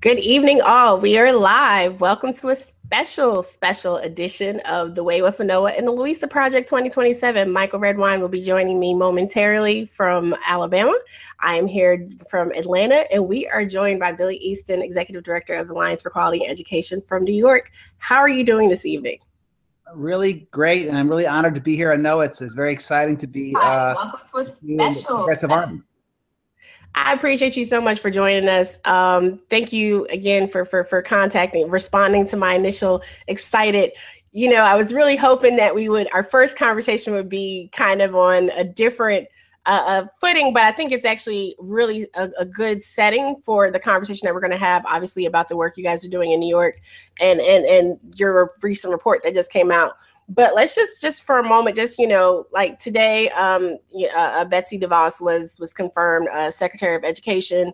Good evening, all. We are live. Welcome to a special, special edition of The Way with Anoa and the Louisa Project 2027. Michael Redwine will be joining me momentarily from Alabama. I am here from Atlanta, and we are joined by Billy Easton, Executive Director of the Alliance for Quality Education from New York. How are you doing this evening? Really great, and I'm really honored to be here. I know it's, it's very exciting to be. Hi, uh, welcome to a special. Progressive Army. I appreciate you so much for joining us. Um, thank you again for for for contacting, responding to my initial excited. You know, I was really hoping that we would our first conversation would be kind of on a different uh, uh footing, but I think it's actually really a, a good setting for the conversation that we're going to have. Obviously, about the work you guys are doing in New York, and and and your recent report that just came out but let's just just for a moment just you know like today um uh, uh, betsy devos was was confirmed uh, secretary of education.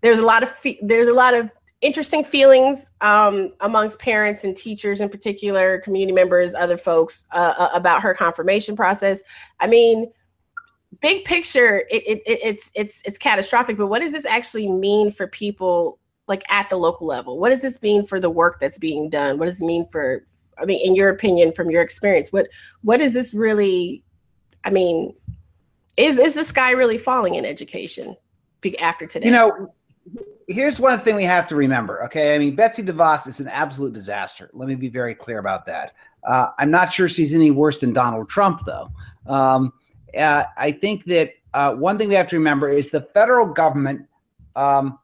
There's a lot of fe- there's a lot of interesting feelings um, amongst parents and teachers in particular community members other folks uh, uh about her confirmation process. I mean big picture it, it, it's it's it's catastrophic but what does this actually mean for people like at the local level? What does this mean for the work that's being done? What does it mean for I mean, in your opinion, from your experience, what what is this really? I mean, is is the sky really falling in education after today? You know, here's one thing we have to remember. Okay, I mean, Betsy DeVos is an absolute disaster. Let me be very clear about that. Uh, I'm not sure she's any worse than Donald Trump, though. Um, uh, I think that uh, one thing we have to remember is the federal government um,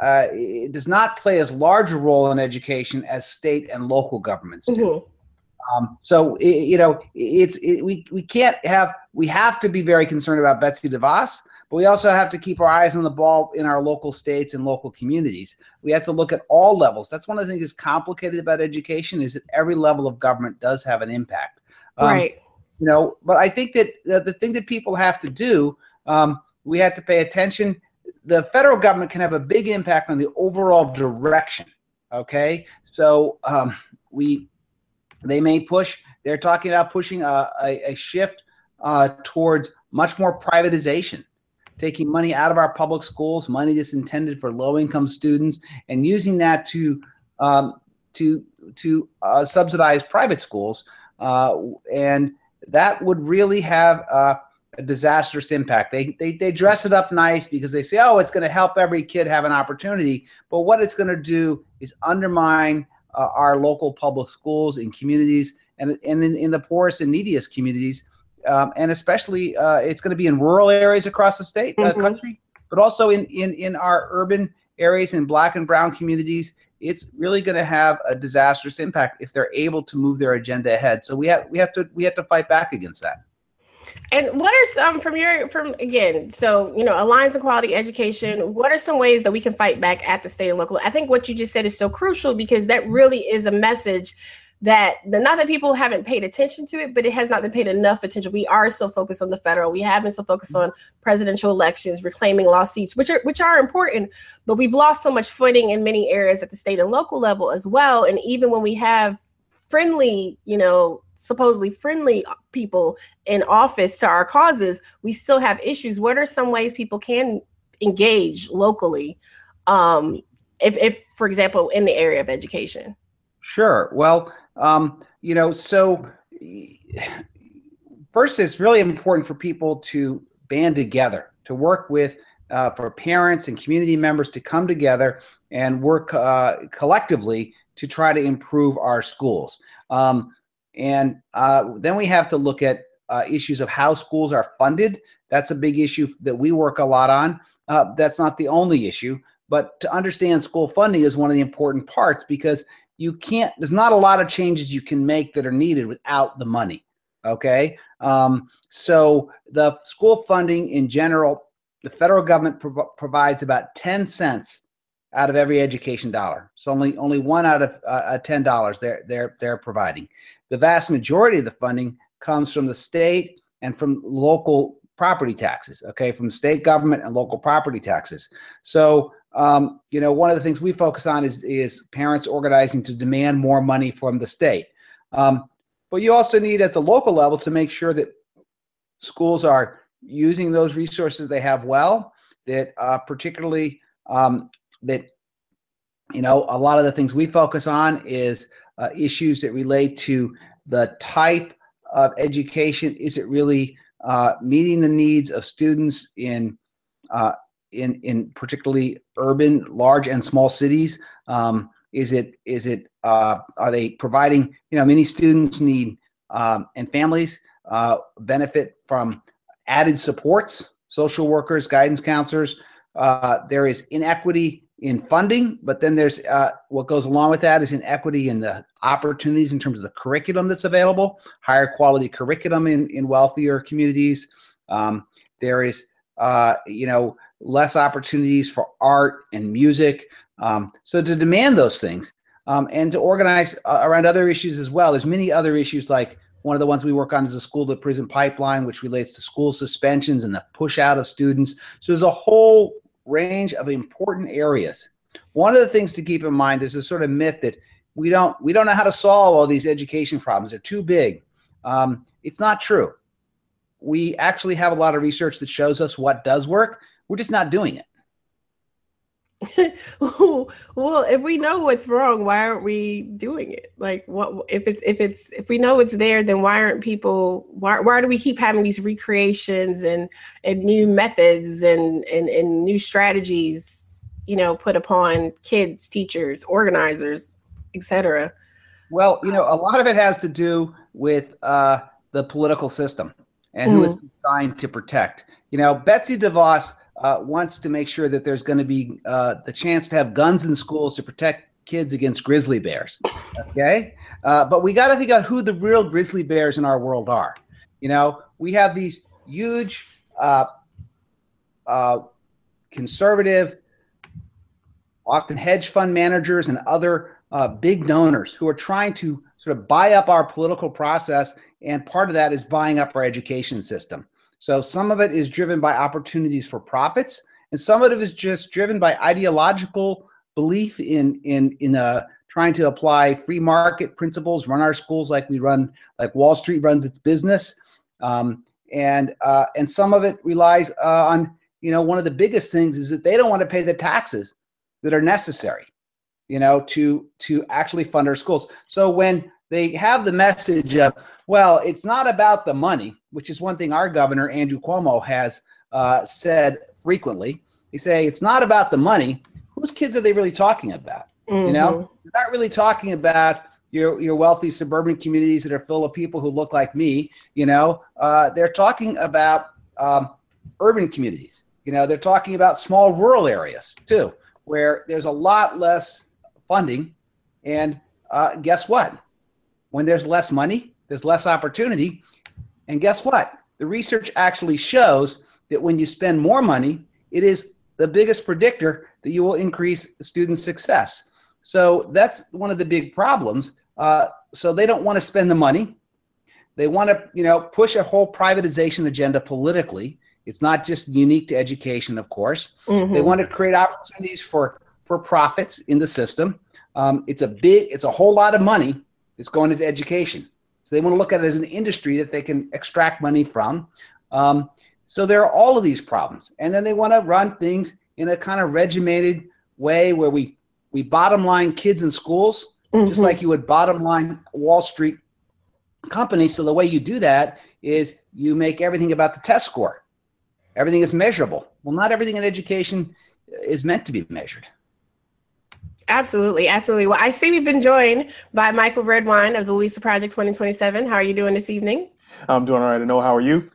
uh, it does not play as large a role in education as state and local governments do. Mm-hmm. Um, so it, you know, it's it, we we can't have we have to be very concerned about Betsy DeVos, but we also have to keep our eyes on the ball in our local states and local communities. We have to look at all levels. That's one of the things that's complicated about education is that every level of government does have an impact. Um, right. You know, but I think that the, the thing that people have to do, um, we have to pay attention the federal government can have a big impact on the overall direction. Okay, so um, we they may push. They're talking about pushing a, a, a shift uh, towards much more privatization, taking money out of our public schools, money that's intended for low-income students, and using that to um, to to uh, subsidize private schools, uh, and that would really have uh, a disastrous impact. They, they, they dress it up nice because they say, oh, it's going to help every kid have an opportunity. But what it's going to do is undermine uh, our local public schools and communities and, and in, in the poorest and neediest communities. Um, and especially, uh, it's going to be in rural areas across the state, uh, mm-hmm. country, but also in, in, in our urban areas in black and brown communities. It's really going to have a disastrous impact if they're able to move their agenda ahead. So we have we have to we have to fight back against that. And what are some from your from again? So you know, Alliance of Quality Education. What are some ways that we can fight back at the state and local? I think what you just said is so crucial because that really is a message that the not that people haven't paid attention to it, but it has not been paid enough attention. We are so focused on the federal. We have been so focused mm-hmm. on presidential elections, reclaiming lost seats, which are which are important, but we've lost so much footing in many areas at the state and local level as well. And even when we have friendly, you know, supposedly friendly people in office to our causes, we still have issues. What are some ways people can engage locally? Um, if, if, for example, in the area of education? Sure. Well, um, you know, so first, it's really important for people to band together, to work with, uh, for parents and community members to come together and work uh, collectively to try to improve our schools. Um, and uh, then we have to look at uh, issues of how schools are funded. That's a big issue that we work a lot on. Uh, that's not the only issue, but to understand school funding is one of the important parts because you can't, there's not a lot of changes you can make that are needed without the money. Okay. Um, so the school funding in general, the federal government provides about 10 cents out of every education dollar. So only only one out of uh, ten dollars they're they're they're providing. The vast majority of the funding comes from the state and from local property taxes. Okay, from state government and local property taxes. So um, you know, one of the things we focus on is is parents organizing to demand more money from the state. Um, but you also need at the local level to make sure that schools are using those resources they have well. That uh, particularly um, that you know, a lot of the things we focus on is uh, issues that relate to the type of education. Is it really uh, meeting the needs of students in uh, in in particularly urban, large and small cities? Um, is it is it uh, are they providing? You know, many students need um, and families uh, benefit from added supports, social workers, guidance counselors. Uh, there is inequity in funding, but then there's uh, what goes along with that is in the opportunities in terms of the curriculum that's available, higher quality curriculum in, in wealthier communities. Um, there is, uh, you know, less opportunities for art and music. Um, so to demand those things um, and to organize uh, around other issues as well, there's many other issues like one of the ones we work on is the school to prison pipeline, which relates to school suspensions and the push out of students. So there's a whole range of important areas. One of the things to keep in mind is a sort of myth that we don't we don't know how to solve all these education problems. They're too big. Um, it's not true. We actually have a lot of research that shows us what does work. We're just not doing it. well, if we know what's wrong, why aren't we doing it? Like, what if it's if it's if we know it's there, then why aren't people? Why why do we keep having these recreations and and new methods and and and new strategies? You know, put upon kids, teachers, organizers, etc. Well, you know, a lot of it has to do with uh, the political system and mm. who it's designed to protect. You know, Betsy DeVos uh, wants to make sure that there's going to be uh, the chance to have guns in schools to protect kids against grizzly bears. Okay, uh, but we got to think about who the real grizzly bears in our world are. You know, we have these huge uh, uh, conservative, often hedge fund managers and other big donors who are trying to sort of buy up our political process, and part of that is buying up our education system. So some of it is driven by opportunities for profits, and some of it is just driven by ideological belief in in in uh, trying to apply free market principles, run our schools like we run, like Wall Street runs its business, um, and uh, and some of it relies uh, on you know one of the biggest things is that they don't want to pay the taxes that are necessary, you know, to to actually fund our schools. So when they have the message of well, it's not about the money, which is one thing our governor, Andrew Cuomo, has uh, said frequently. He say it's not about the money. Whose kids are they really talking about? Mm-hmm. You know, mm-hmm. they're not really talking about your your wealthy suburban communities that are full of people who look like me. You know, uh, they're talking about um, urban communities. You know, they're talking about small rural areas too, where there's a lot less funding. And uh, guess what? When there's less money, there's less opportunity. And guess what? The research actually shows that when you spend more money, it is the biggest predictor that you will increase student success. So that's one of the big problems. Uh, so they don't want to spend the money. They want to, you know, push a whole privatization agenda politically. It's not just unique to education, of course. Mm-hmm. They want to create opportunities for for profits in the system. Um, it's a big, it's a whole lot of money that's going into education. So they want to look at it as an industry that they can extract money from. Um, so there are all of these problems, and then they want to run things in a kind of regimented way where we we bottom line kids in schools, mm-hmm. just like you would bottom line Wall Street companies. So the way you do that is you make everything about the test score. Everything is measurable. Well, not everything in education is meant to be measured. Absolutely, absolutely. Well, I see we've been joined by Michael Redwine of the Lisa Project 2027. How are you doing this evening? I'm doing all right. I know how are you?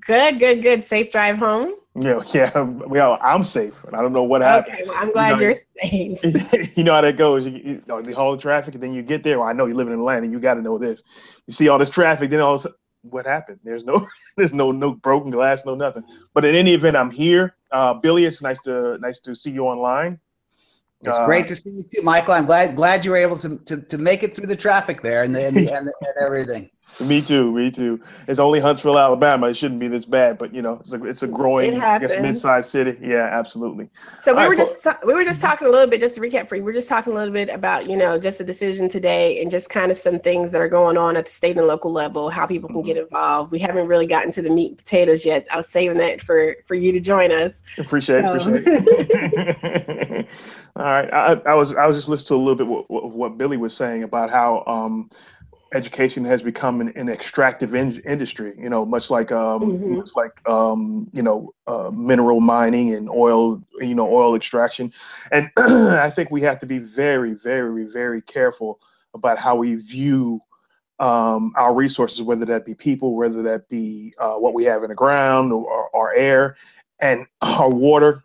Good, good, good. Safe drive home. Yeah, yeah. Well, I'm safe. I don't know what happened. Okay, well, I'm glad you are safe. you know how that goes. You, you know, the whole traffic, and then you get there. Well, I know you live in Atlanta. You got to know this. You see all this traffic, then all this, what happened? There's no, there's no, no broken glass, no nothing. But in any event, I'm here. Uh, Billy, it's nice to, nice to see you online. It's uh, great to see you too, Michael. I'm glad glad you were able to to, to make it through the traffic there and the, and, the, and, the, and everything. Me too. Me too. It's only Huntsville, Alabama. It shouldn't be this bad, but you know, it's a it's a growing, I guess, mid-sized city. Yeah, absolutely. So we All were right, just we were just talking a little bit, just to recap for you. We are just talking a little bit about you know just a decision today and just kind of some things that are going on at the state and local level, how people can get involved. We haven't really gotten to the meat and potatoes yet. I was saving that for for you to join us. Appreciate so. appreciate. All right. I, I, was I was just listening to a little bit of what, what Billy was saying about how um, education has become an, an extractive in- industry. You know, much like um, mm-hmm. much like um, you know uh, mineral mining and oil. You know, oil extraction. And I think we have to be very, very, very careful about how we view um, our resources, whether that be people, whether that be uh, what we have in the ground or, or air and our water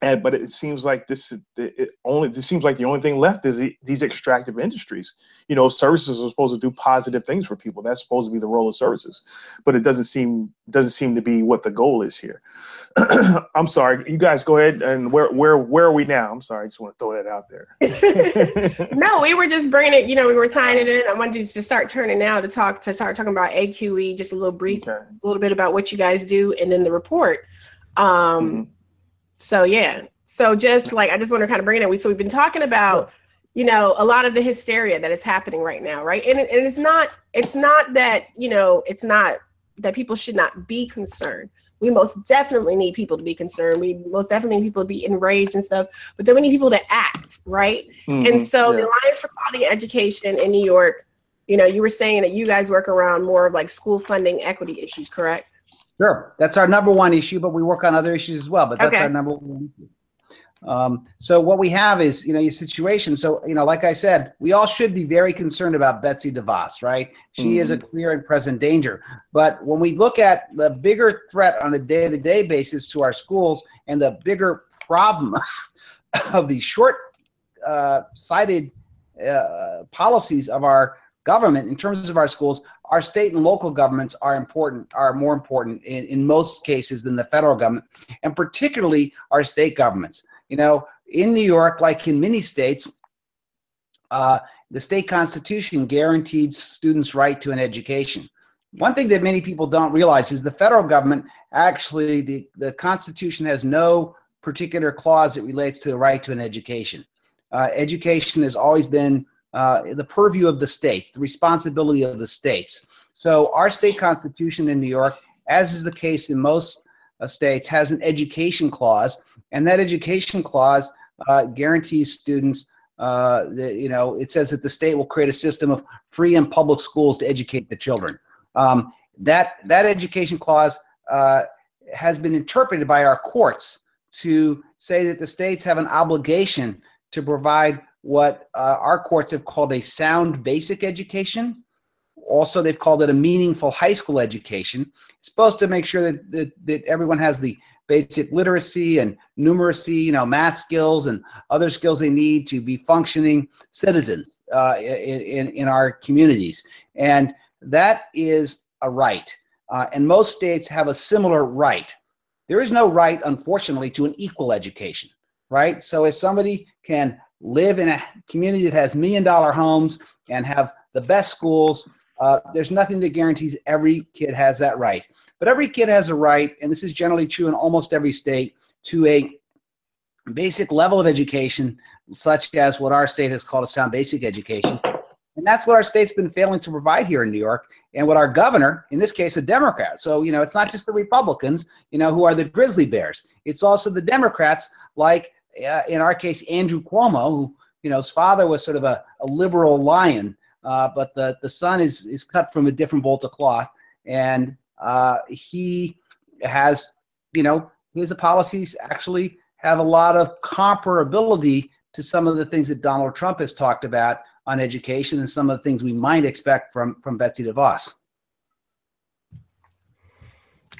and but it seems like this it only it seems like the only thing left is these extractive industries. You know services are supposed to do positive things for people. That's supposed to be the role of services. But it doesn't seem doesn't seem to be what the goal is here. I'm sorry. You guys go ahead and where where where are we now? I'm sorry. I just want to throw that out there. No we were just bringing it you know we were tying it in. I wanted to just start turning now to talk to start talking about aqe just a little brief okay. a little bit about what you guys do and then the report. Um mm-hmm so yeah. So just like I just want to kind of bring it in. We so we've been talking about, you know, a lot of the hysteria that is happening right now, right? And, it, and it's not it's not that you know it's not that people should not be concerned. We most definitely need people to be concerned. We most definitely need people to be enraged and stuff. But then we need people to act, right? Mm-hmm, and so yeah. the Alliance for Quality Education in New York, you know, you were saying that you guys work around more of like school funding equity issues, correct? Sure, that's our number one issue, but we work on other issues as well. But that's okay. our number one. Um, so what we have is, you know, your situation. So, you know, like I said, we all should be very concerned about Betsy DeVos, right? She mm-hmm. is a clear and present danger. But when we look at the bigger threat on a day-to-day basis to our schools and the bigger problem of the short-sighted uh, uh, policies of our government in terms of our schools, our state and local governments are important, are more important in, in most cases than the federal government, and particularly our state governments. You know, in New York, like in many states, uh, the state constitution guaranteed students' right to an education. One thing that many people don't realize is the federal government actually, the, the Constitution has no particular clause that relates to the right to an education. Uh, education has always been uh, the purview of the states, the responsibility of the states. So our state constitution in New York, as is the case in most uh, states, has an education clause, and that education clause uh, guarantees students. Uh, that, you know, it says that the state will create a system of free and public schools to educate the children. Um, that that education clause uh, has been interpreted by our courts to say that the states have an obligation to provide what uh, our courts have called a sound basic education. Also, they've called it a meaningful high school education. It's supposed to make sure that, that, that everyone has the basic literacy and numeracy, you know, math skills and other skills they need to be functioning citizens uh, in, in, our communities. And that is a right. Uh, and most states have a similar right. There is no right, unfortunately, to an equal education, right? So if somebody can live in a community that has million dollar homes and have the best schools. Uh, there's nothing that guarantees every kid has that right. But every kid has a right, and this is generally true in almost every state, to a basic level of education, such as what our state has called a sound basic education. And that's what our state's been failing to provide here in New York, and what our governor, in this case, a Democrat. So, you know, it's not just the Republicans, you know, who are the grizzly bears. It's also the Democrats like in our case, Andrew Cuomo, who you know his father was sort of a, a liberal lion, uh, but the the son is is cut from a different bolt of cloth, and uh, he has you know his policies actually have a lot of comparability to some of the things that Donald Trump has talked about on education and some of the things we might expect from from Betsy DeVos.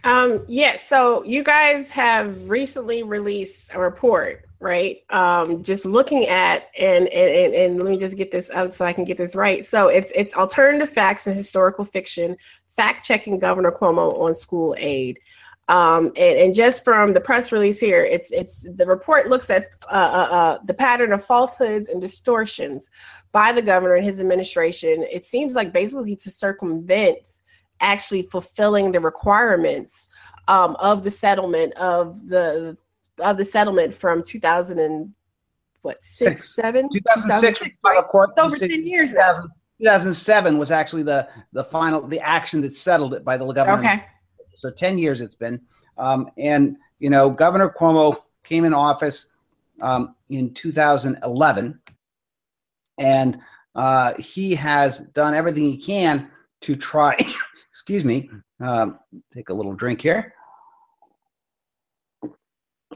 Um, yeah, so you guys have recently released a report right? Um, just looking at and, and and let me just get this up so I can get this right. So it's it's alternative facts and historical fiction, fact checking Governor Cuomo on school aid. Um, and, and just from the press release here, it's it's the report looks at uh, uh, uh, the pattern of falsehoods and distortions by the governor and his administration. It seems like basically to circumvent actually fulfilling the requirements um, of the settlement of the of the settlement from 2000 and what six, six. seven 2006, 2006 right? court, over 10 years now 2007 was actually the the final the action that settled it by the government okay so 10 years it's been um, and you know governor cuomo came in office um, in 2011, and uh, he has done everything he can to try. excuse me. Um, take a little drink here.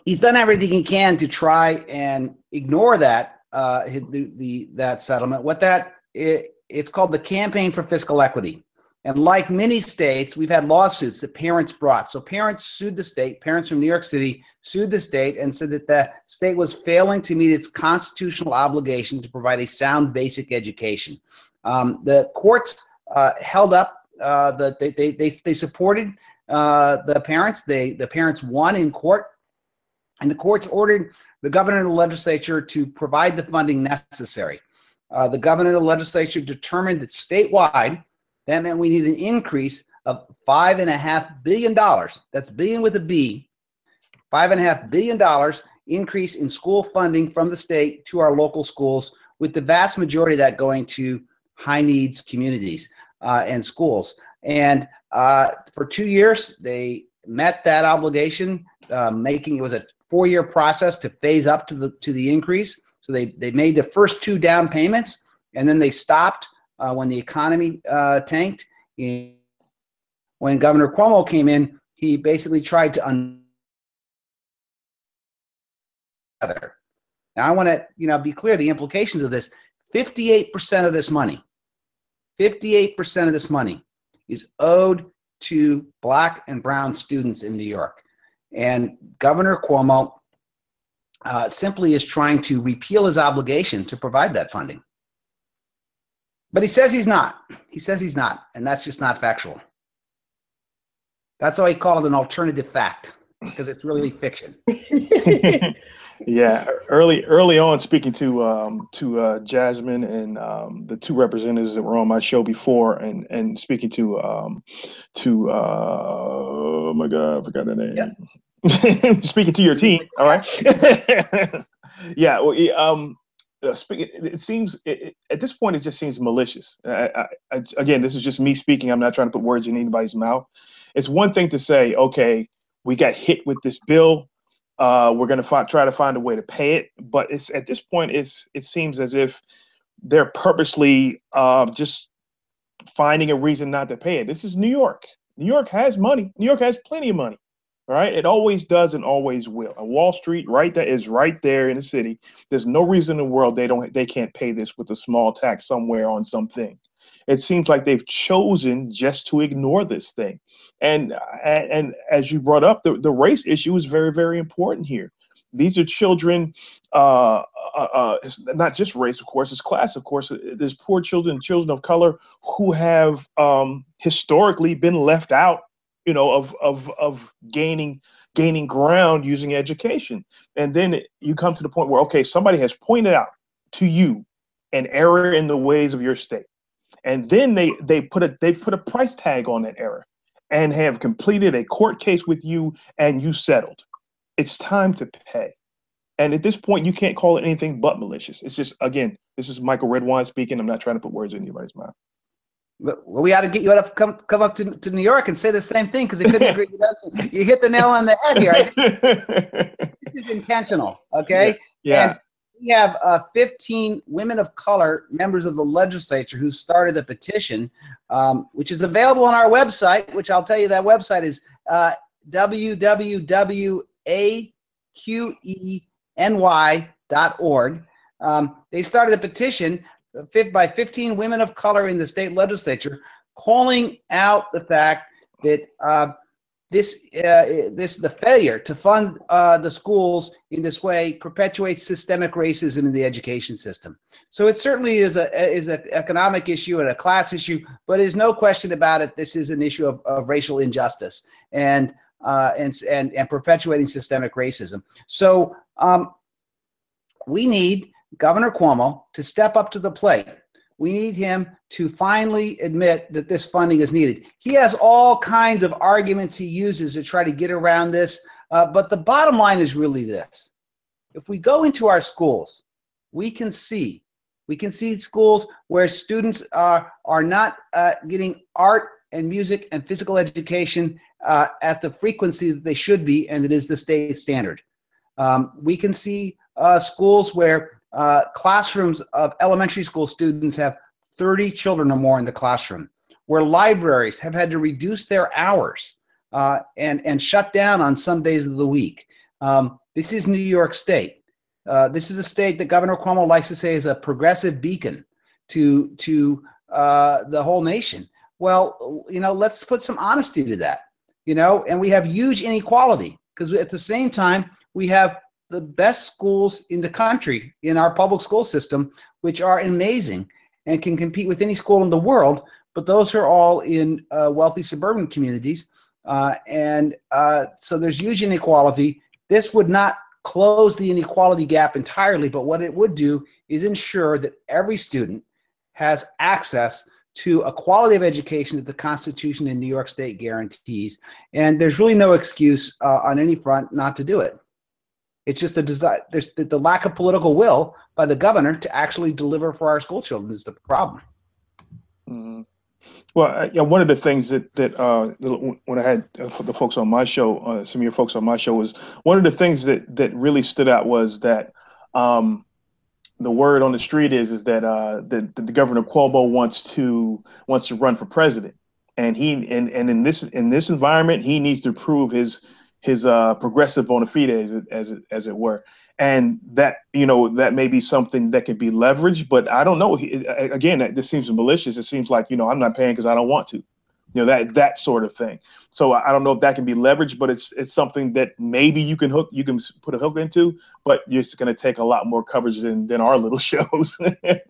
He's done everything he can to try and ignore that uh, the, the that settlement. What that it, it's called the Campaign for Fiscal Equity. And like many states, we've had lawsuits that parents brought. So parents sued the state, parents from New York City sued the state and said that the state was failing to meet its constitutional obligation to provide a sound basic education. Um, the courts uh, held up uh, the they, they, they, supported uh, the parents. They the parents won in court, and the courts ordered the governor and the legislature to provide the funding necessary. Uh, the governor and the legislature determined that statewide that meant we need an increase of five and a half billion dollars. That's billion with a B. Five and a half billion dollars increase in school funding from the state to our local schools, with the vast majority of that going to high needs communities uh, and schools. And uh, for two years, they met that obligation, uh, making it was a four year process to phase up to the to the increase. So they they made the first two down payments, and then they stopped uh, when the economy uh, tanked. when Governor Cuomo came in, he basically tried to un- now I want to, you know, be clear the implications of this. 58% of this money, 58% of this money is owed to black and brown students in New York. And Governor Cuomo uh, simply is trying to repeal his obligation to provide that funding. But he says he's not. He says he's not, and that's just not factual. That's why he called it an alternative fact because it's really fiction. yeah, early early on, speaking to um, to uh, Jasmine and um, the two representatives that were on my show before, and and speaking to um, to uh, oh my god, I forgot the name. Yeah. speaking to your team, all right. yeah, well, um, uh, speaking, it seems it, it, at this point it just seems malicious. I, I, I, again, this is just me speaking. I'm not trying to put words in anybody's mouth. It's one thing to say, okay, we got hit with this bill. Uh, we're going to try to find a way to pay it, but it's at this point, it's it seems as if they're purposely uh, just finding a reason not to pay it. This is New York. New York has money. New York has plenty of money right? It always does and always will. And Wall Street, right there, is right there in the city. There's no reason in the world they don't they can't pay this with a small tax somewhere on something. It seems like they've chosen just to ignore this thing. And and, as you brought up, the, the race issue is very very important here. These are children. Uh, uh, uh, not just race, of course, it's class, of course. There's poor children, children of color who have um, historically been left out you know of of of gaining gaining ground using education and then you come to the point where okay somebody has pointed out to you an error in the ways of your state and then they they put a they put a price tag on that error and have completed a court case with you and you settled it's time to pay and at this point you can't call it anything but malicious it's just again this is michael redwine speaking i'm not trying to put words in anybody's mouth well, we ought to get you to come come up to, to New York and say the same thing because they couldn't agree. You hit the nail on the head here. this is intentional, okay? Yeah. And we have uh, 15 women of color members of the legislature who started a petition, um, which is available on our website. Which I'll tell you that website is uh, www.aqeny.org. Um, they started a petition by 15 women of color in the state legislature calling out the fact that uh, this uh, this the failure to fund uh, the schools in this way perpetuates systemic racism in the education system. So it certainly is a is an economic issue and a class issue, but there's no question about it. This is an issue of, of racial injustice and uh, and and and perpetuating systemic racism. So um, we need Governor Cuomo to step up to the plate. We need him to finally admit that this funding is needed. He has all kinds of arguments he uses to try to get around this, uh, but the bottom line is really this. If we go into our schools, we can see we can see schools where students are are not uh, getting art and music and physical education uh, at the frequency that they should be, and it is the state standard. Um, we can see uh, schools where uh, classrooms of elementary school students have 30 children or more in the classroom, where libraries have had to reduce their hours uh, and, and shut down on some days of the week. Um, this is New York State. Uh, this is a state that Governor Cuomo likes to say is a progressive beacon to, to uh, the whole nation. Well, you know, let's put some honesty to that, you know, and we have huge inequality because at the same time, we have the best schools in the country in our public school system, which are amazing and can compete with any school in the world. But those are all in uh, wealthy suburban communities. Uh, and uh, so there's huge inequality. This would not close the inequality gap entirely, but what it would do is ensure that every student has access to a quality of education that the Constitution in New York State guarantees. And there's really no excuse uh, on any front not to do it. It's just a desire. There's the, the, lack of political will by the governor to actually deliver for our school children is the problem. Mm-hmm. Well, yeah, one of the things that that uh, when I had uh, the folks on my show, uh, some of your folks on my show, was one of the things that that really stood out was that um, the word on the street is is that uh, that, the governor Cuomo wants to wants to run for president, and he and and in this in this environment, he needs to prove his his uh, progressive bona fides, as it, as it, as it were. And that you know that may be something that could be leveraged, but I don't know. Again, this seems malicious. It seems like you know I'm not paying because I don't want to, you know that that sort of thing. So I don't know if that can be leveraged, but it's it's something that maybe you can hook you can put a hook into, but you're going to take a lot more coverage than than our little shows,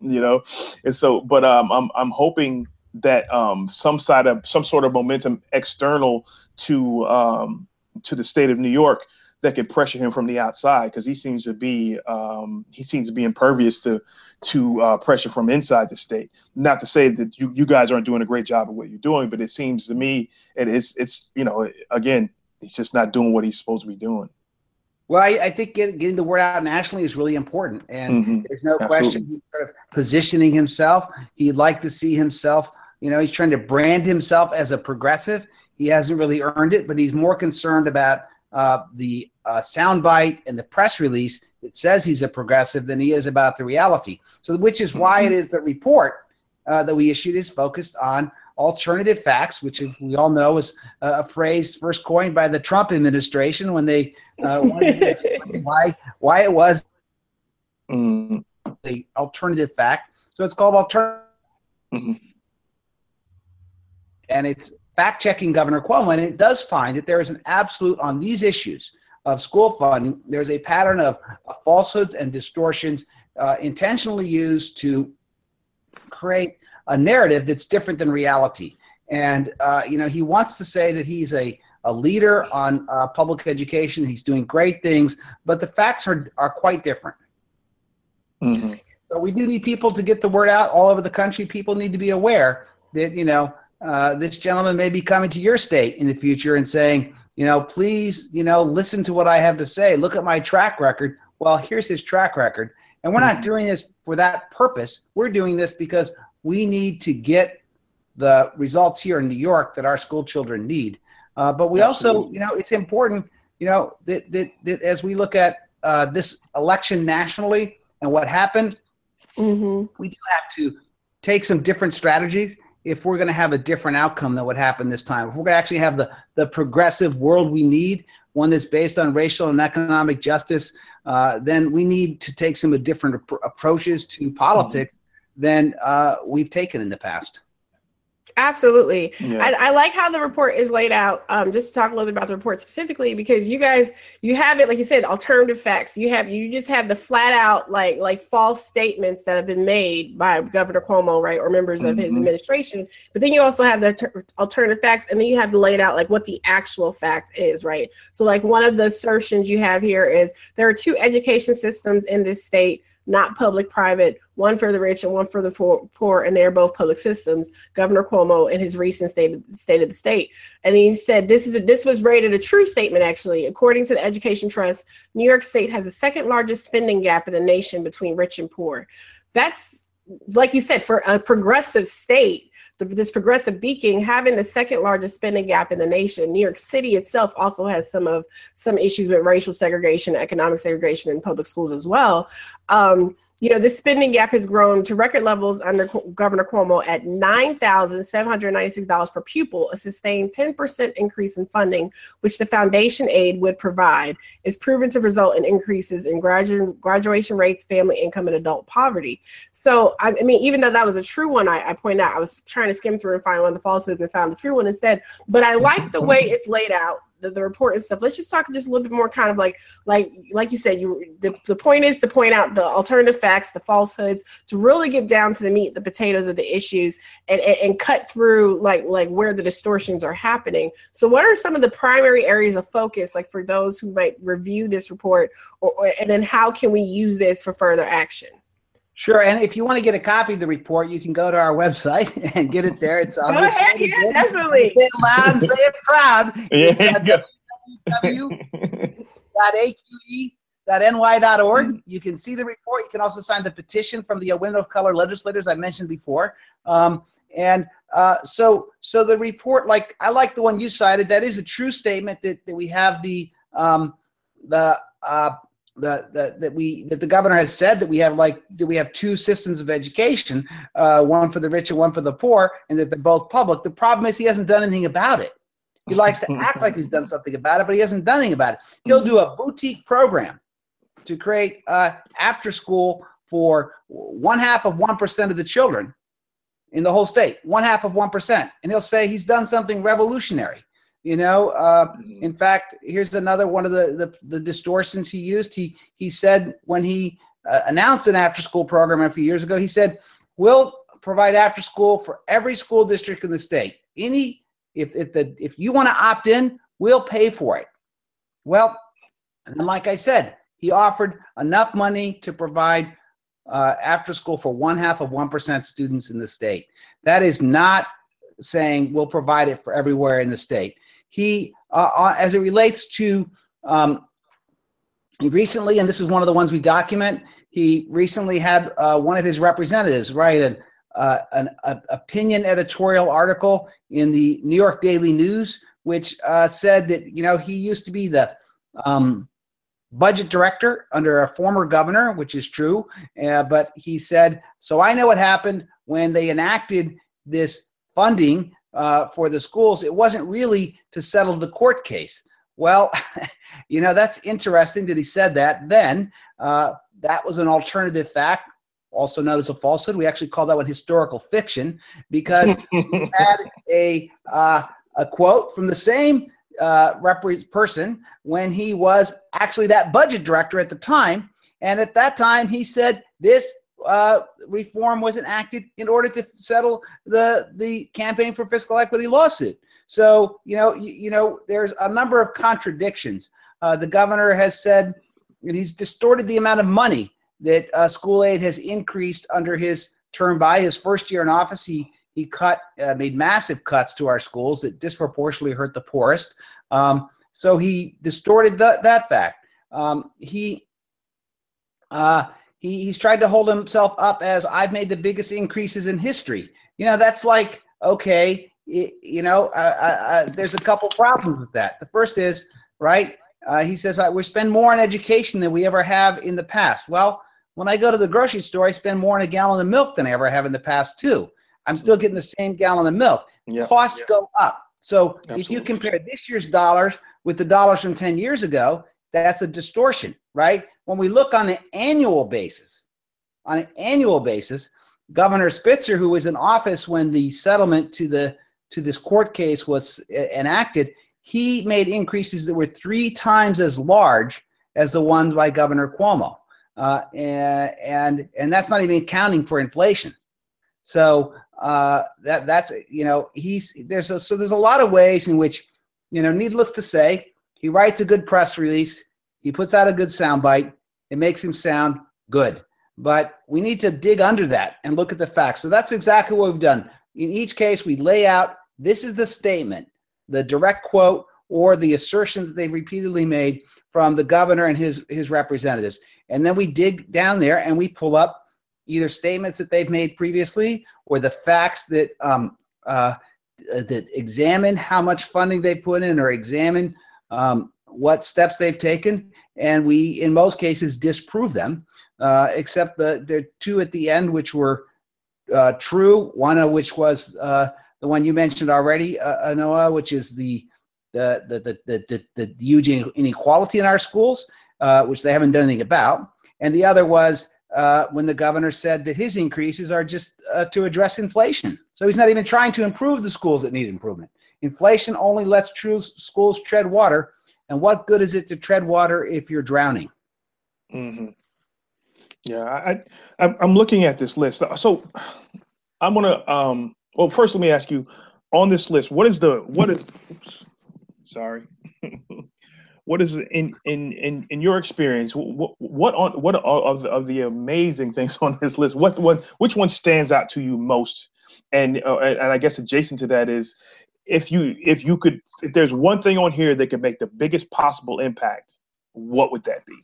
you know. And so, but um, I'm I'm hoping that um, some side of some sort of momentum external to um, to the state of New York that can pressure him from the outside because he seems to be um, he seems to be impervious to to uh, pressure from inside the state. Not to say that you, you guys aren't doing a great job of what you're doing, but it seems to me it is it's you know again he's just not doing what he's supposed to be doing. Well, I, I think getting, getting the word out nationally is really important, and mm-hmm. there's no Absolutely. question he's sort of positioning himself. He'd like to see himself. You know, he's trying to brand himself as a progressive he hasn't really earned it, but he's more concerned about uh, the uh, soundbite and the press release that says he's a progressive than he is about the reality. So, which is why it is the report uh, that we issued is focused on alternative facts, which we all know is a phrase first coined by the Trump administration when they uh, wanted to explain why why it was mm. the alternative fact. So it's called alternative. Mm-hmm. And it's fact checking Governor Cuomo, and it does find that there is an absolute on these issues of school funding. There's a pattern of falsehoods and distortions uh, intentionally used to create a narrative that's different than reality. And uh, you know, he wants to say that he's a a leader on uh, public education. He's doing great things, but the facts are are quite different. Mm-hmm. So we do need people to get the word out all over the country. People need to be aware that you know uh, this gentleman may be coming to your state in the future and saying, you know, please, you know, listen to what I have to say. Look at my track record. Well, here's his track record. And we're not mm-hmm. doing this for that purpose. We're doing this because we need to get the results here in New York that our school children need. Uh, but we Absolutely. also, you know, it's important, you know, that, that, that as we look at uh, this election nationally and what happened, mm-hmm. we do have to take some different strategies if we're going to have a different outcome than what happened this time, if we're going to actually have the, the progressive world we need, one that's based on racial and economic justice, uh, then we need to take some different ap- approaches to politics mm-hmm. than uh, we've taken in the past. Absolutely. Yeah. I, I, like how the report is laid out. Um, just to talk a little bit about the report specifically, because you guys, you have it, like you said, alternative facts. You have, you just have the flat out, like, like false statements that have been made by Governor Cuomo, right, or members of mm-hmm. his administration. But then you also have the ter- alternative facts, and then you have to lay it out, like, what the actual fact is, right? So, like, one of the assertions you have here is there are two education systems in this state not public private, one for the rich and one for the poor, and they're both public systems. Governor Cuomo in his recent state of, the state, and he said this is a, this was rated a true statement. Actually, according to the Education Trust, New York State has the second largest spending gap in the nation between rich and poor. That's like you said, for a progressive state, this progressive beacon having the second largest spending gap in the nation. New York City itself also has some of some issues with racial segregation, economic segregation in public schools as well. Um, you know, the spending gap has grown to record levels under Governor Cuomo at $9,796 per pupil, a sustained 10% increase in funding, which the foundation aid would provide, is proven to result in increases in gradu- graduation rates, family income, and adult poverty. So, I, I mean, even though that was a true one, I, I point out, I was trying to skim through and find one of the falsehoods and found the true one instead. But I like the way it's laid out the, the report and stuff. Let's just talk just a little bit more kind of like like like you said, you the, the point is to point out the alternative facts, the falsehoods, to really get down to the meat, the potatoes of the issues and, and, and cut through like like where the distortions are happening. So what are some of the primary areas of focus like for those who might review this report or, or and then how can we use this for further action? Sure, and if you want to get a copy of the report, you can go to our website and get it there. It's go ahead, yeah, definitely. Say it loud, say it proud. Yeah, www.aqe.ny.org. You can see the report. You can also sign the petition from the Women of Color legislators I mentioned before. Um, and uh, so, so the report, like I like the one you cited. That is a true statement that, that we have the um, the uh, the, the, that we that the governor has said that we have like that we have two systems of education, uh, one for the rich and one for the poor, and that they're both public. The problem is he hasn't done anything about it. He likes to act like he's done something about it, but he hasn't done anything about it. He'll do a boutique program to create uh, after school for one half of one percent of the children in the whole state, one half of one percent, and he'll say he's done something revolutionary. You know, uh, mm-hmm. in fact, here's another one of the, the, the distortions he used. He he said when he uh, announced an after school program a few years ago, he said, "We'll provide after school for every school district in the state. Any if if the if you want to opt in, we'll pay for it." Well, and then like I said, he offered enough money to provide uh, after school for one half of one percent students in the state. That is not saying we'll provide it for everywhere in the state he, uh, uh, as it relates to, um, recently, and this is one of the ones we document, he recently had uh, one of his representatives write an, uh, an opinion editorial article in the New York Daily News, which uh, said that you know he used to be the um, budget director under a former governor, which is true. Uh, but he said, so I know what happened when they enacted this funding uh, for the schools, it wasn't really to settle the court case. Well, you know, that's interesting that he said that. Then uh, that was an alternative fact, also known as a falsehood. We actually call that one historical fiction because we had a, uh, a quote from the same uh, person when he was actually that budget director at the time. And at that time, he said, This uh, reform was enacted in order to settle the the campaign for fiscal equity lawsuit. So you know you, you know there's a number of contradictions. Uh, the governor has said and he's distorted the amount of money that uh, school aid has increased under his term by his first year in office. He he cut uh, made massive cuts to our schools that disproportionately hurt the poorest. Um, so he distorted the, that fact. Um, he uh, he, he's tried to hold himself up as I've made the biggest increases in history. You know, that's like, okay, you, you know, uh, uh, uh, there's a couple problems with that. The first is, right, uh, he says, we spend more on education than we ever have in the past. Well, when I go to the grocery store, I spend more on a gallon of milk than I ever have in the past, too. I'm still getting the same gallon of milk. Yeah. Costs yeah. go up. So Absolutely. if you compare this year's dollars with the dollars from 10 years ago, that's a distortion, right? When we look on an annual basis, on an annual basis, Governor Spitzer, who was in office when the settlement to the to this court case was enacted, he made increases that were three times as large as the ones by Governor Cuomo, uh, and, and that's not even accounting for inflation. So uh, that that's you know he's there's a, so there's a lot of ways in which you know needless to say he writes a good press release. He puts out a good soundbite. It makes him sound good. But we need to dig under that and look at the facts. So that's exactly what we've done. In each case, we lay out this is the statement, the direct quote, or the assertion that they've repeatedly made from the governor and his, his representatives. And then we dig down there and we pull up either statements that they've made previously or the facts that um, uh, that examine how much funding they put in or examine um, what steps they've taken, and we, in most cases, disprove them. Uh, except the are two at the end which were uh, true. One of which was uh, the one you mentioned already, uh, Anoa, which is the the the the the, the, the huge inequality in our schools, uh, which they haven't done anything about. And the other was uh, when the governor said that his increases are just uh, to address inflation. So he's not even trying to improve the schools that need improvement. Inflation only lets true schools tread water. And what good is it to tread water if you're drowning? Mm-hmm. Yeah, I, I I'm looking at this list. So I'm gonna um. Well, first let me ask you on this list. What is the what is? Oops, sorry. what is in in in in your experience what what on what of of the amazing things on this list what one which one stands out to you most and uh, and i guess adjacent to that is if you if you could if there's one thing on here that could make the biggest possible impact what would that be?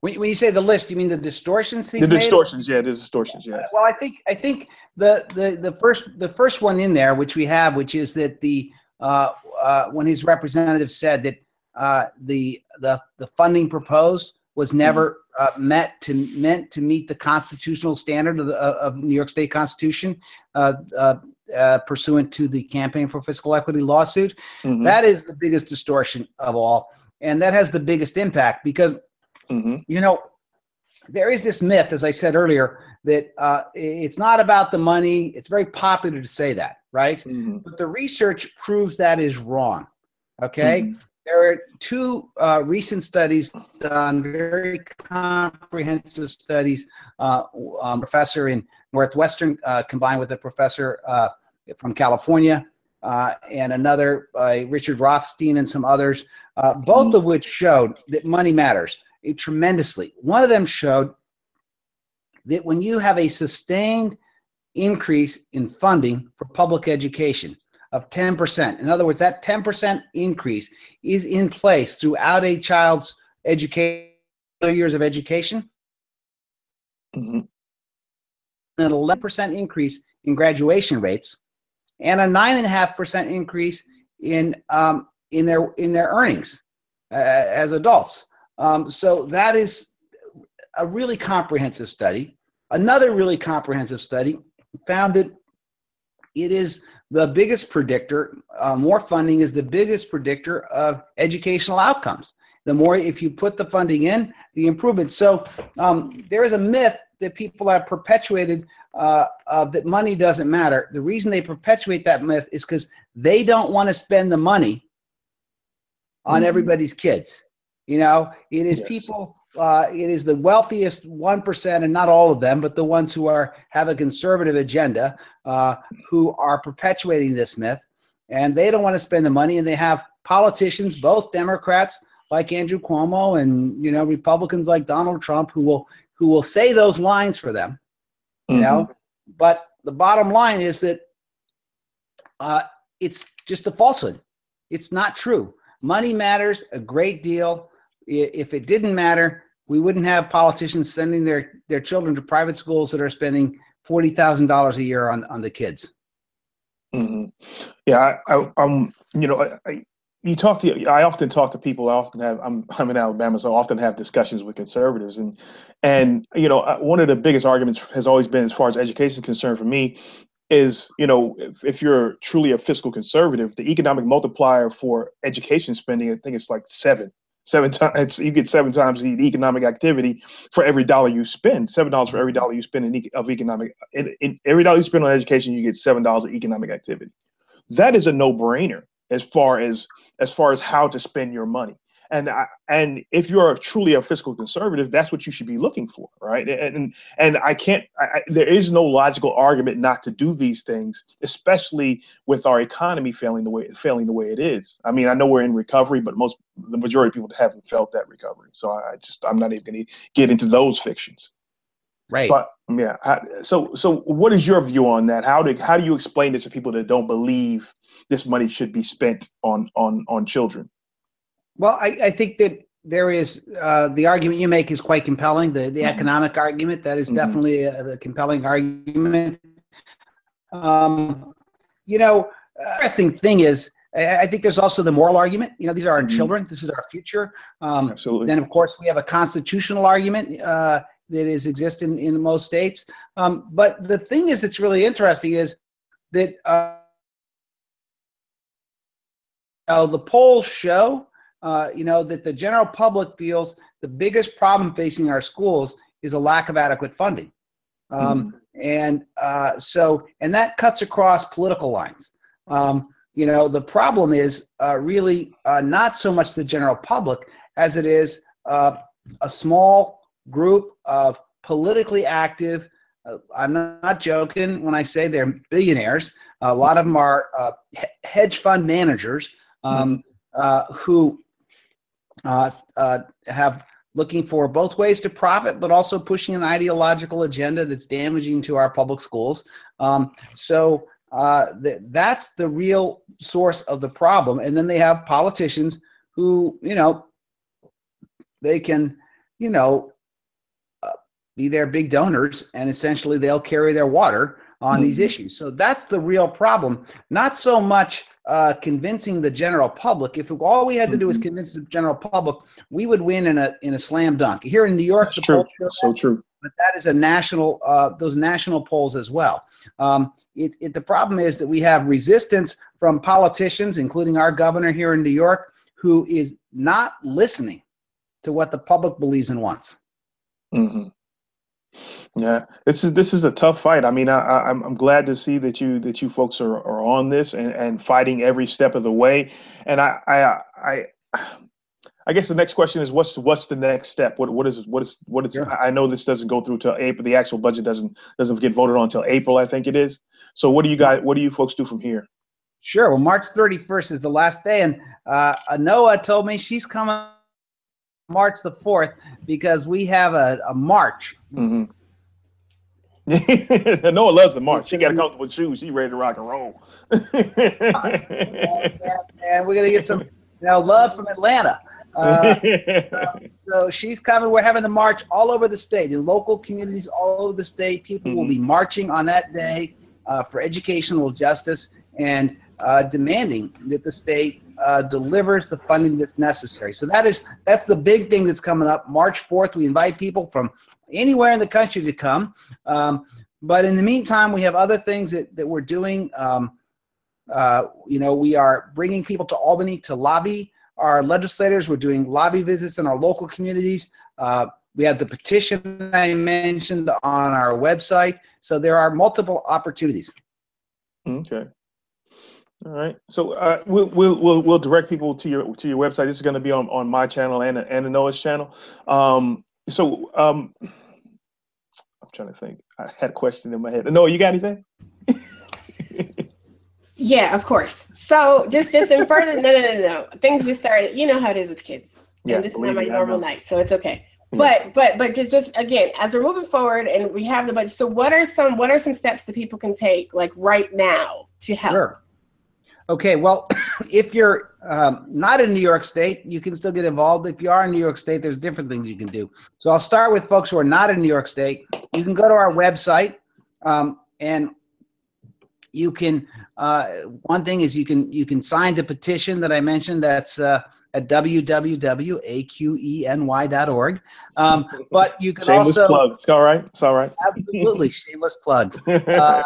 When, when you say the list you mean the distortions the distortions made? yeah the distortions yeah. Well i think i think the the the first the first one in there which we have which is that the uh, uh, when his representative said that uh, the the the funding proposed was never uh, met to meant to meet the constitutional standard of the of New York State Constitution, uh, pursuant to the Campaign for Fiscal Equity lawsuit. Mm-hmm. That is the biggest distortion of all, and that has the biggest impact because mm-hmm. you know there is this myth, as I said earlier, that uh, it's not about the money. It's very popular to say that, right? Mm-hmm. But the research proves that is wrong. Okay. Mm-hmm. There are two uh, recent studies done, very comprehensive studies. Uh, um, professor in Northwestern uh, combined with a professor uh, from California, uh, and another by Richard Rothstein and some others, uh, both of which showed that money matters tremendously. One of them showed that when you have a sustained increase in funding for public education, of 10%. In other words, that 10% increase is in place throughout a child's education years of education. Mm-hmm. An 11% increase in graduation rates and a 9.5% increase in, um, in, their, in their earnings uh, as adults. Um, so that is a really comprehensive study. Another really comprehensive study found that it is the biggest predictor, uh, more funding is the biggest predictor of educational outcomes. The more, if you put the funding in, the improvement. So um, there is a myth that people have perpetuated uh, of that money doesn't matter. The reason they perpetuate that myth is because they don't want to spend the money on mm-hmm. everybody's kids. You know, it is yes. people uh, it is the wealthiest 1% and not all of them but the ones who are have a conservative agenda uh, who are perpetuating this myth and they don't want to spend the money and they have politicians both democrats like andrew cuomo and you know republicans like donald trump who will who will say those lines for them you mm-hmm. know but the bottom line is that uh, it's just a falsehood it's not true money matters a great deal if it didn't matter we wouldn't have politicians sending their their children to private schools that are spending forty thousand dollars a year on on the kids. Mm-hmm. Yeah, I, I, am You know, I, I, you talk to. I often talk to people. I often have. I'm I'm in Alabama, so I often have discussions with conservatives, and and you know, uh, one of the biggest arguments has always been, as far as education is concerned, for me, is you know, if, if you're truly a fiscal conservative, the economic multiplier for education spending, I think it's like seven seven times you get seven times the economic activity for every dollar you spend seven dollars for every dollar you spend in, of economic in, in, every dollar you spend on education you get seven dollars of economic activity that is a no-brainer as far as as far as how to spend your money and I, and if you're truly a fiscal conservative, that's what you should be looking for, right? And and I can't. I, there is no logical argument not to do these things, especially with our economy failing the way failing the way it is. I mean, I know we're in recovery, but most the majority of people haven't felt that recovery. So I just I'm not even going to get into those fictions. Right. But yeah. So so what is your view on that? How do how do you explain this to people that don't believe this money should be spent on on on children? Well, I, I think that there is uh, the argument you make is quite compelling. The the mm-hmm. economic argument that is mm-hmm. definitely a, a, compelling argument. Um, you know, interesting thing is, I, think there's also the moral argument. You know, these are our mm-hmm. children. This is our future. Um, Absolutely. Then, of course, we have a constitutional argument uh, that is exist in, in most states. Um, but the thing is, that's really interesting is that uh, the polls show uh, you know, that the general public feels the biggest problem facing our schools is a lack of adequate funding. Um, mm-hmm. And uh, so, and that cuts across political lines. Um, you know, the problem is uh, really uh, not so much the general public as it is uh, a small group of politically active. Uh, I'm not joking when I say they're billionaires. A lot of them are hedge fund managers um, mm-hmm. who uh, uh, have looking for both ways to profit, but also pushing an ideological agenda that's damaging to our public schools. Um, so uh, th- that's the real source of the problem. And then they have politicians who, you know, they can, you know, uh, be their big donors, and essentially they'll carry their water on mm-hmm. these issues. So that's the real problem. Not so much uh, convincing the general public. If all we had to do was mm-hmm. convince the general public, we would win in a in a slam dunk. Here in New York, That's true. so true. But that is a national uh, those national polls as well. Um, it, it, the problem is that we have resistance from politicians, including our governor here in New York, who is not listening to what the public believes and wants. Mm-hmm. Yeah, this is this is a tough fight. I mean, I, I, I'm I'm glad to see that you that you folks are, are on this and, and fighting every step of the way. And I I I I guess the next question is what's what's the next step? What what is what is what is? Yeah. I know this doesn't go through till April. The actual budget doesn't doesn't get voted on until April. I think it is. So what do you guys? What do you folks do from here? Sure. Well, March 31st is the last day, and uh, Noah told me she's coming March the 4th because we have a, a march. Mm-hmm. Noah loves the march. She got a comfortable shoes. She ready to rock and roll. and we're gonna get some, you know, love from Atlanta. Uh, so, so, she's coming. We're having the march all over the state, in local communities all over the state. People mm-hmm. will be marching on that day uh, for educational justice and uh, demanding that the state uh, delivers the funding that's necessary. So that is that's the big thing that's coming up. March 4th, we invite people from anywhere in the country to come. Um, but in the meantime, we have other things that, that we're doing. Um, uh, you know, we are bringing people to Albany to lobby our legislators. We're doing lobby visits in our local communities. Uh, we have the petition I mentioned on our website. So there are multiple opportunities. Okay. All right. So uh, we'll, we'll we'll we'll direct people to your to your website. This is going to be on, on my channel and and Noah's channel. Um, so um, I'm trying to think. I had a question in my head. Noah, you got anything? yeah, of course. So just just in further, no, no, no, no. Things just started. You know how it is with kids. Yeah, and this is not my normal night, so it's okay. But but but just just again, as we're moving forward and we have the budget. So what are some what are some steps that people can take like right now to help? Sure. Okay, well, if you're um, not in New York State, you can still get involved. If you are in New York State, there's different things you can do. So I'll start with folks who are not in New York State. You can go to our website, um, and you can. Uh, one thing is you can you can sign the petition that I mentioned. That's uh, at www.aqeny.org. Um, but you can shameless also plug. It's all right. It's all right. Absolutely, shameless plugs. Uh,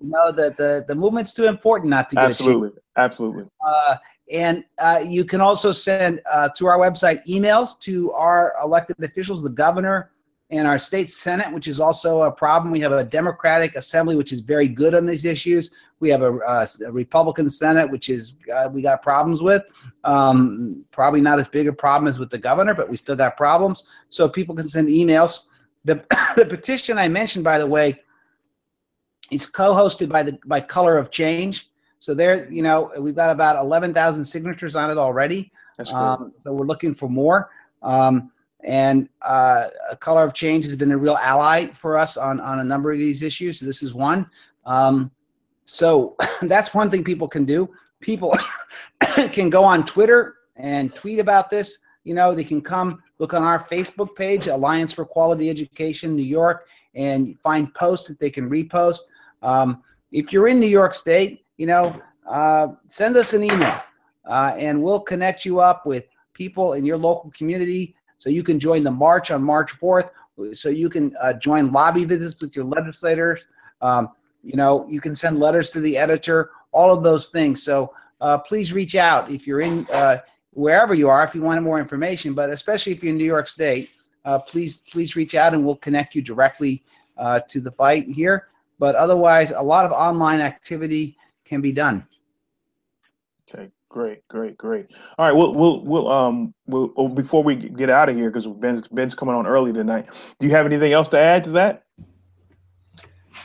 no, the, the the movement's too important not to get absolutely, absolutely. Uh, and uh, you can also send uh, through our website emails to our elected officials, the governor, and our state senate, which is also a problem. We have a Democratic Assembly, which is very good on these issues. We have a, a, a Republican Senate, which is uh, we got problems with. Um, probably not as big a problem as with the governor, but we still got problems. So people can send emails. The the petition I mentioned, by the way, is co-hosted by the by Color of Change. So there, you know, we've got about eleven thousand signatures on it already. That's cool. Um, so we're looking for more. Um, and uh, Color of Change has been a real ally for us on, on a number of these issues. So this is one. Um, so that's one thing people can do. People can go on Twitter and tweet about this. you know, they can come look on our Facebook page, Alliance for Quality Education New York, and find posts that they can repost. Um, if you're in New York State, you know, uh, send us an email uh, and we'll connect you up with people in your local community so you can join the march on March 4th, so you can uh, join lobby visits with your legislators. Um, you know, you can send letters to the editor, all of those things. So uh, please reach out if you're in uh, wherever you are, if you want more information, but especially if you're in New York State, uh, please, please reach out and we'll connect you directly uh, to the fight here. But otherwise, a lot of online activity can be done. Okay, great, great, great. All right, we'll we'll we'll um we'll, well, before we get out of here because Ben's Ben's coming on early tonight. Do you have anything else to add to that?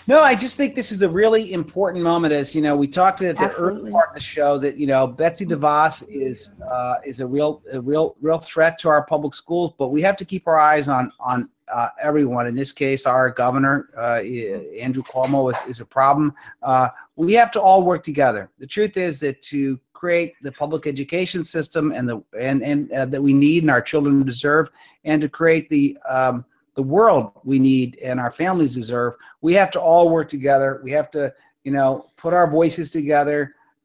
No, I just think this is a really important moment. As you know, we talked at the Absolutely. early part of the show that you know Betsy DeVos is uh, is a real a real real threat to our public schools, but we have to keep our eyes on on uh, everyone. In this case, our governor uh, Andrew Cuomo is, is a problem. Uh, we have to all work together. The truth is that to create the public education system and the and and uh, that we need and our children deserve, and to create the um, the world we need and our families deserve, we have to all work together. We have to, you know, put our voices together,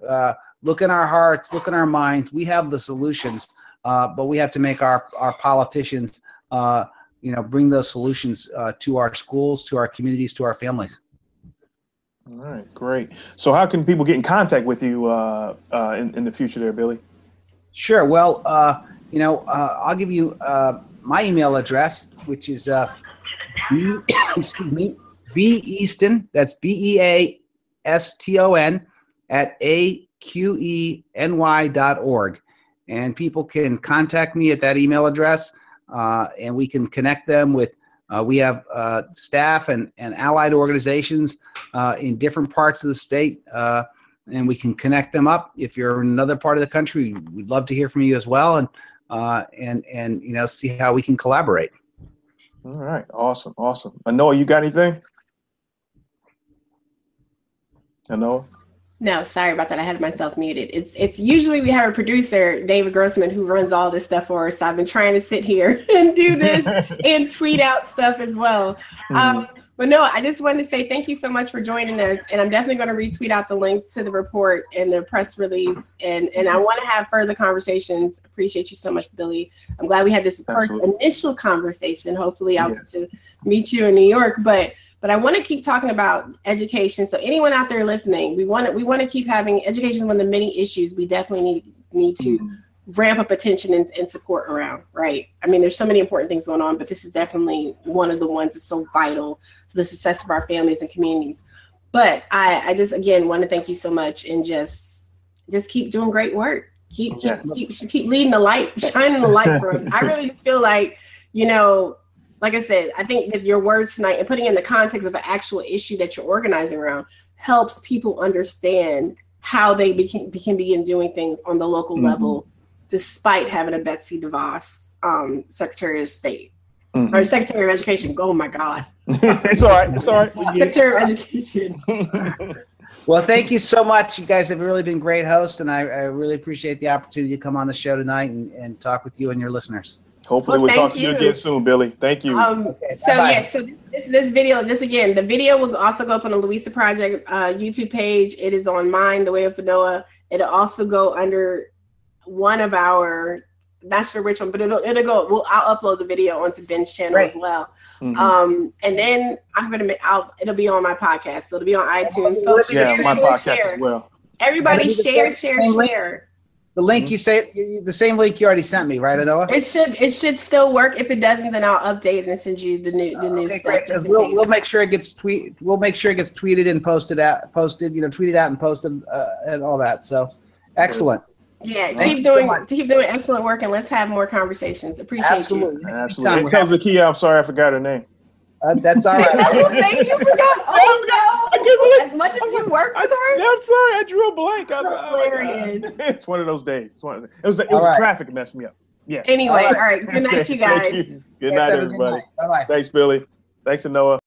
uh, look in our hearts, look in our minds. We have the solutions, uh, but we have to make our, our politicians, uh, you know, bring those solutions uh, to our schools, to our communities, to our families. All right, great. So, how can people get in contact with you uh, uh, in, in the future, there, Billy? Sure. Well, you know, I'll give you my email address, which is uh, B, excuse me, B Easton. That's B E A S T O N at a q e n y dot org, and people can contact me at that email address, uh, and we can connect them with. Uh, we have uh, staff and, and allied organizations uh, in different parts of the state, uh, and we can connect them up. If you're in another part of the country, we'd love to hear from you as well. And uh, and and you know see how we can collaborate. All right, awesome, awesome. Noah, you got anything? Noah. No, sorry about that. I had myself muted. It's it's usually we have a producer, David Grossman, who runs all this stuff for us. So I've been trying to sit here and do this and tweet out stuff as well. Mm-hmm. Um, but no, I just wanted to say thank you so much for joining us. And I'm definitely going to retweet out the links to the report and the press release. And, and I want to have further conversations. Appreciate you so much, Billy. I'm glad we had this first initial conversation. Hopefully I'll yes. get to meet you in New York. But but I want to keep talking about education. So anyone out there listening, we want to we want to keep having education is one of the many issues we definitely need need to mm-hmm ramp up attention and, and, support around, right? I mean, there's so many important things going on, but this is definitely one of the ones that's so vital to the success of our families and communities. But I, I just again want to thank you so much and just just keep doing great work. Keep keep keep, keep leading the light, shining the light for us. I really just feel like, you know, like I said, I think that your words tonight and putting in the context of an actual issue that you're organizing around helps people understand how they can, can begin doing things on the local mm-hmm. level despite having a Betsy DeVos um, Secretary of State mm-hmm. or Secretary of Education. Oh my God. it's all right. It's all right. Secretary of Education. well, thank you so much. You guys have really been great hosts, and I, I really appreciate the opportunity to come on the show tonight and, and talk with you and your listeners. Hopefully, well, we'll talk to you again soon, Billy. Thank you. Um, okay, so bye-bye. yeah, so this this video, this again, the video will also go up on the Louisa Project uh, YouTube page. It is on mine, The Way with Anoa. It'll also go under one of our not sure which one, but it'll it'll go. Well, I'll upload the video onto Ben's channel right. as well. Mm-hmm. Um, and then I'm gonna make. I'll it'll be on my podcast. So it'll be on iTunes. Folks, yeah, share, my share, podcast share. as well. Everybody share, share, share. The link mm-hmm. you say the same link you already sent me, right, Anoa? It should it should still work. If it doesn't, then I'll update and send you the new the new stuff. We'll, we'll make sure it gets tweet. We'll make sure it gets tweeted and posted out, posted. You know, tweeted out and posted uh, and all that. So, excellent. Yeah, keep doing keep doing excellent work, and let's have more conversations. Appreciate Absolutely. you. Absolutely. And tell Zakia, I'm sorry, I forgot her name. Uh, that's all right. you forgot. Oh no! As much as you work with her. I'm sorry, I drew a blank. I was, hilarious. Oh it's one of those days. It's one of those, it was. It was right. traffic messed me up. Yeah. Anyway, all right. All right. Good night, you guys. You. Good night, everybody. Bye bye. Thanks, Billy. Thanks, Noah.